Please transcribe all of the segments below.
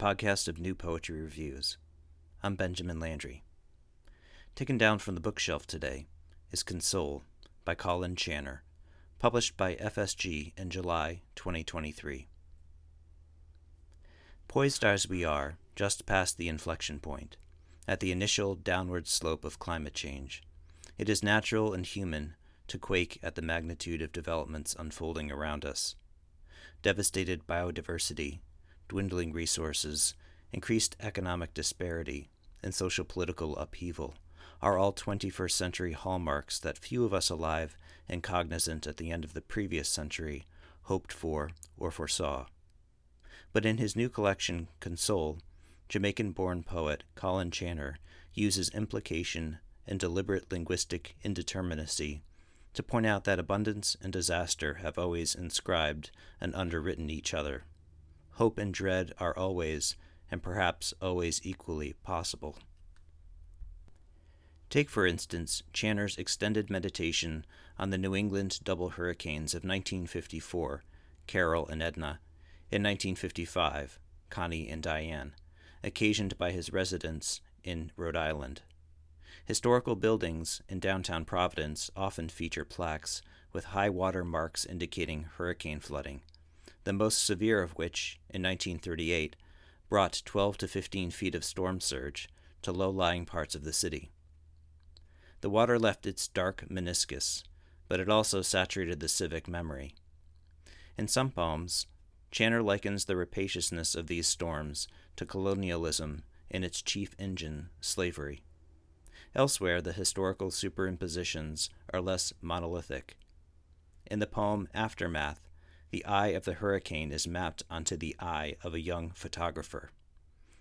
podcast of new poetry reviews. I'm Benjamin Landry. Taken down from the bookshelf today is Console by Colin Channer, published by FSG in July 2023. Poised as we are, just past the inflection point, at the initial downward slope of climate change, it is natural and human to quake at the magnitude of developments unfolding around us. Devastated biodiversity, dwindling resources, increased economic disparity, and social political upheaval are all 21st century hallmarks that few of us alive and cognizant at the end of the previous century hoped for or foresaw. But in his new collection, Console, Jamaican born poet Colin Channer uses implication and deliberate linguistic indeterminacy to point out that abundance and disaster have always inscribed and underwritten each other. Hope and dread are always, and perhaps always equally, possible. Take, for instance, Channer's extended meditation on the New England double hurricanes of 1954, Carol and Edna, in 1955, Connie and Diane, occasioned by his residence in Rhode Island. Historical buildings in downtown Providence often feature plaques with high water marks indicating hurricane flooding, the most severe of which, in 1938, brought 12 to 15 feet of storm surge to low lying parts of the city. The water left its dark meniscus, but it also saturated the civic memory. In some poems, Channer likens the rapaciousness of these storms to colonialism in its chief engine, slavery. Elsewhere, the historical superimpositions are less monolithic. In the poem Aftermath, the eye of the hurricane is mapped onto the eye of a young photographer,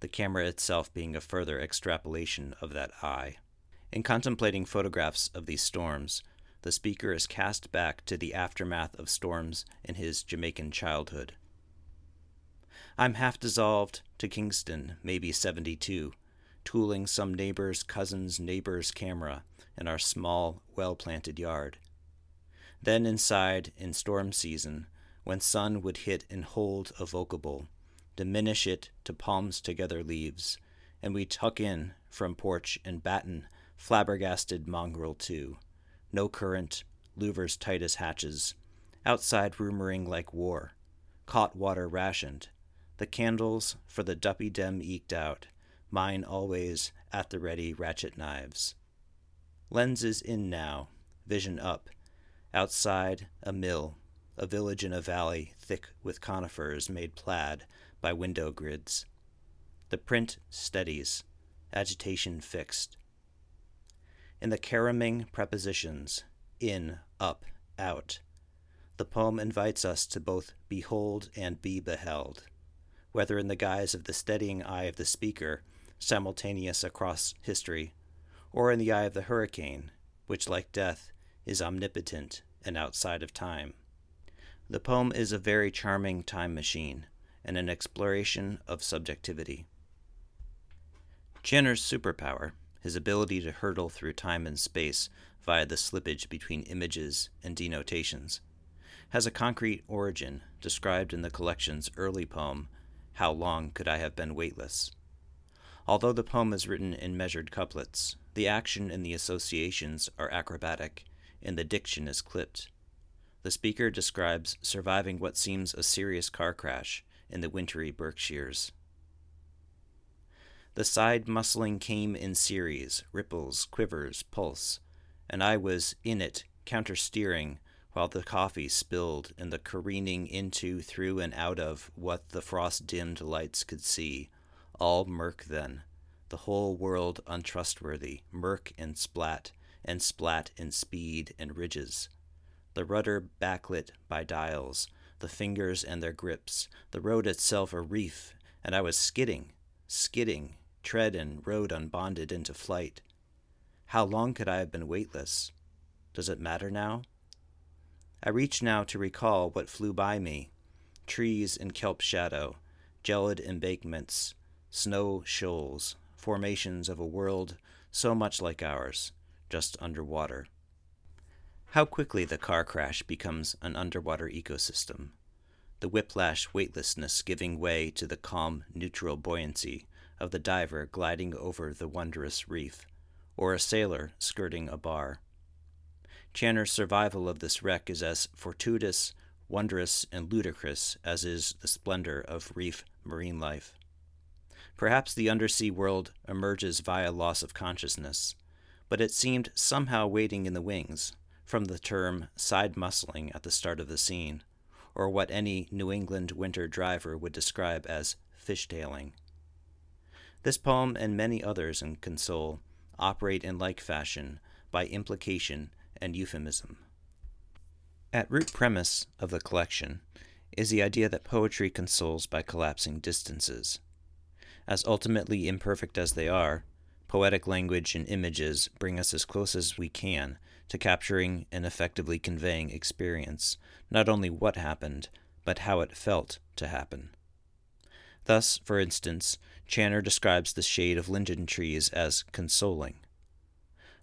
the camera itself being a further extrapolation of that eye. In contemplating photographs of these storms, the speaker is cast back to the aftermath of storms in his Jamaican childhood. I'm half dissolved to Kingston, maybe 72, tooling some neighbor's cousin's neighbor's camera in our small, well planted yard. Then inside, in storm season, when sun would hit and hold a vocable, diminish it to palms together leaves, and we tuck in from porch and batten flabbergasted mongrel too. No current, louvers tight as hatches, outside rumoring like war, caught water rationed, the candles for the duppy dem eked out, mine always at the ready ratchet knives. Lenses in now, vision up. Outside, a mill, a village in a valley thick with conifers made plaid by window grids. The print steadies, agitation fixed. In the caromming prepositions, in, up, out, the poem invites us to both behold and be beheld, whether in the guise of the steadying eye of the speaker simultaneous across history, or in the eye of the hurricane, which, like death, is omnipotent and outside of time. The poem is a very charming time machine and an exploration of subjectivity. Channer's superpower, his ability to hurtle through time and space via the slippage between images and denotations, has a concrete origin described in the collection's early poem, How Long Could I Have Been Weightless? Although the poem is written in measured couplets, the action and the associations are acrobatic, and the diction is clipped. The speaker describes surviving what seems a serious car crash in the wintry Berkshires. The side muscling came in series, ripples, quivers, pulse, and I was in it, counter steering, while the coffee spilled and the careening into, through, and out of what the frost dimmed lights could see all murk then, the whole world untrustworthy, murk and splat, and splat in speed and ridges. The rudder backlit by dials, the fingers and their grips, the road itself a reef, and I was skidding, skidding, tread and road unbonded into flight. How long could I have been weightless? Does it matter now? I reach now to recall what flew by me trees in kelp shadow, gelid embankments, snow shoals, formations of a world so much like ours, just underwater. How quickly the car crash becomes an underwater ecosystem. the whiplash weightlessness giving way to the calm, neutral buoyancy of the diver gliding over the wondrous reef, or a sailor skirting a bar. Channer's survival of this wreck is as fortuitous, wondrous, and ludicrous as is the splendor of reef marine life. Perhaps the undersea world emerges via loss of consciousness, but it seemed somehow waiting in the wings, from the term side muscling at the start of the scene, or what any New England winter driver would describe as fishtailing. This poem and many others in Console operate in like fashion by implication and euphemism. At root premise of the collection is the idea that poetry consoles by collapsing distances. As ultimately imperfect as they are, poetic language and images bring us as close as we can to capturing and effectively conveying experience, not only what happened, but how it felt to happen. Thus, for instance, Channer describes the shade of linden trees as consoling.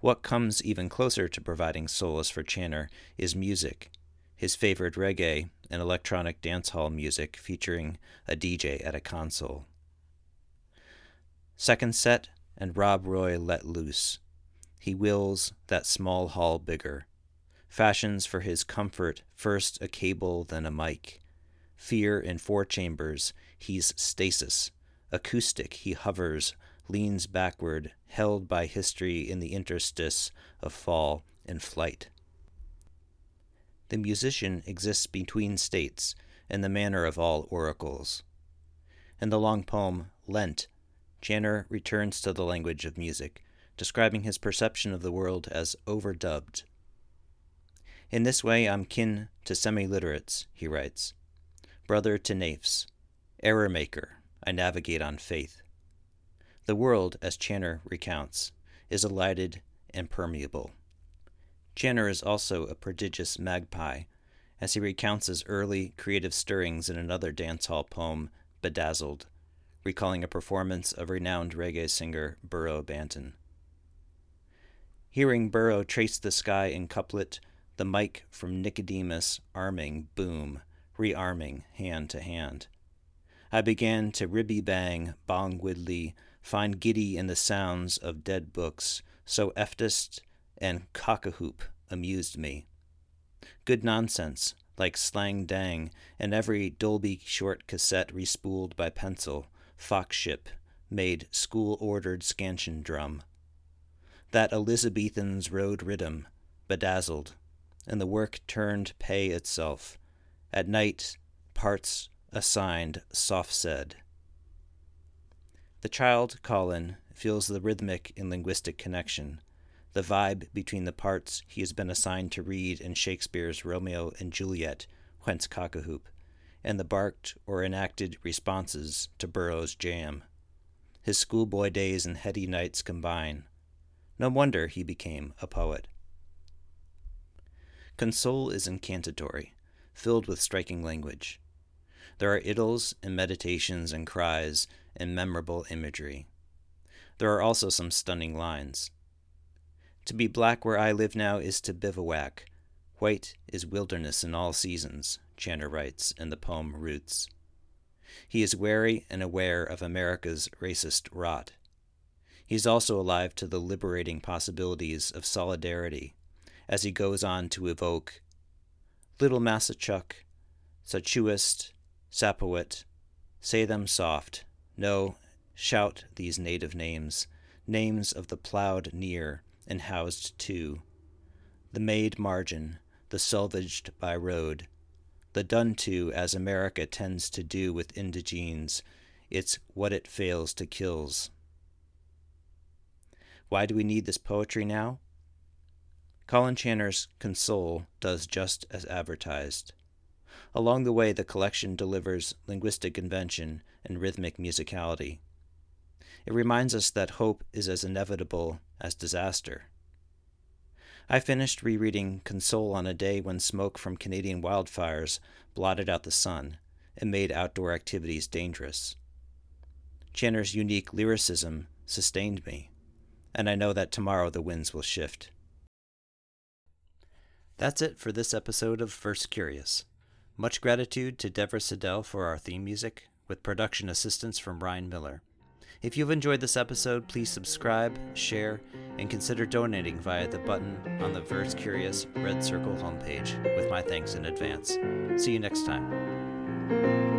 What comes even closer to providing solace for Channer is music, his favorite reggae and electronic dancehall music featuring a DJ at a console. Second set, and Rob Roy let loose. He wills that small hall bigger, fashions for his comfort first a cable, then a mic. Fear in four chambers, he's stasis. Acoustic, he hovers, leans backward, held by history in the interstice of fall and flight. The musician exists between states in the manner of all oracles. In the long poem, Lent, Channer returns to the language of music, describing his perception of the world as overdubbed. In this way, I'm kin to semi literates, he writes, brother to naifs, error maker, I navigate on faith. The world, as Channer recounts, is elided and permeable. Channer is also a prodigious magpie, as he recounts his early creative stirrings in another dance hall poem, Bedazzled, recalling a performance of renowned reggae singer Burro Banton. Hearing Burro trace the sky in couplet, the mic from Nicodemus arming boom, rearming hand to hand. I began to ribby bang, bong widly, find giddy in the sounds of dead books, so eftist and cockahoop amused me. Good nonsense, like slang dang, and every Dolby short cassette respooled by pencil, fox ship, made school ordered scansion drum. That Elizabethans rode rhythm, bedazzled, and the work turned pay itself. At night, parts assigned soft said. The child, Colin, feels the rhythmic and linguistic connection, the vibe between the parts he has been assigned to read in Shakespeare's Romeo and Juliet, whence Cockahoop, and the barked or enacted responses to Burro's jam. His schoolboy days and heady nights combine. No wonder he became a poet. Console is incantatory, filled with striking language. There are idylls and meditations and cries and memorable imagery. There are also some stunning lines. To be black where I live now is to bivouac. White is wilderness in all seasons, Channer writes in the poem Roots. He is wary and aware of America's racist rot. He is also alive to the liberating possibilities of solidarity as he goes on to evoke Little Massachuck, Sachuest, Sapowet, say them soft, no, shout these native names, names of the plowed near and housed too, the made margin, the salvaged by road, the done to as America tends to do with indigenes, it's what it fails to kills. Why do we need this poetry now? Colin Channer's Console does just as advertised. Along the way, the collection delivers linguistic invention and rhythmic musicality. It reminds us that hope is as inevitable as disaster. I finished rereading Console on a day when smoke from Canadian wildfires blotted out the sun and made outdoor activities dangerous. Channer's unique lyricism sustained me, and I know that tomorrow the winds will shift. That's it for this episode of Verse Curious. Much gratitude to Deborah Siddell for our theme music, with production assistance from Ryan Miller. If you've enjoyed this episode, please subscribe, share, and consider donating via the button on the Verse Curious Red Circle homepage, with my thanks in advance. See you next time.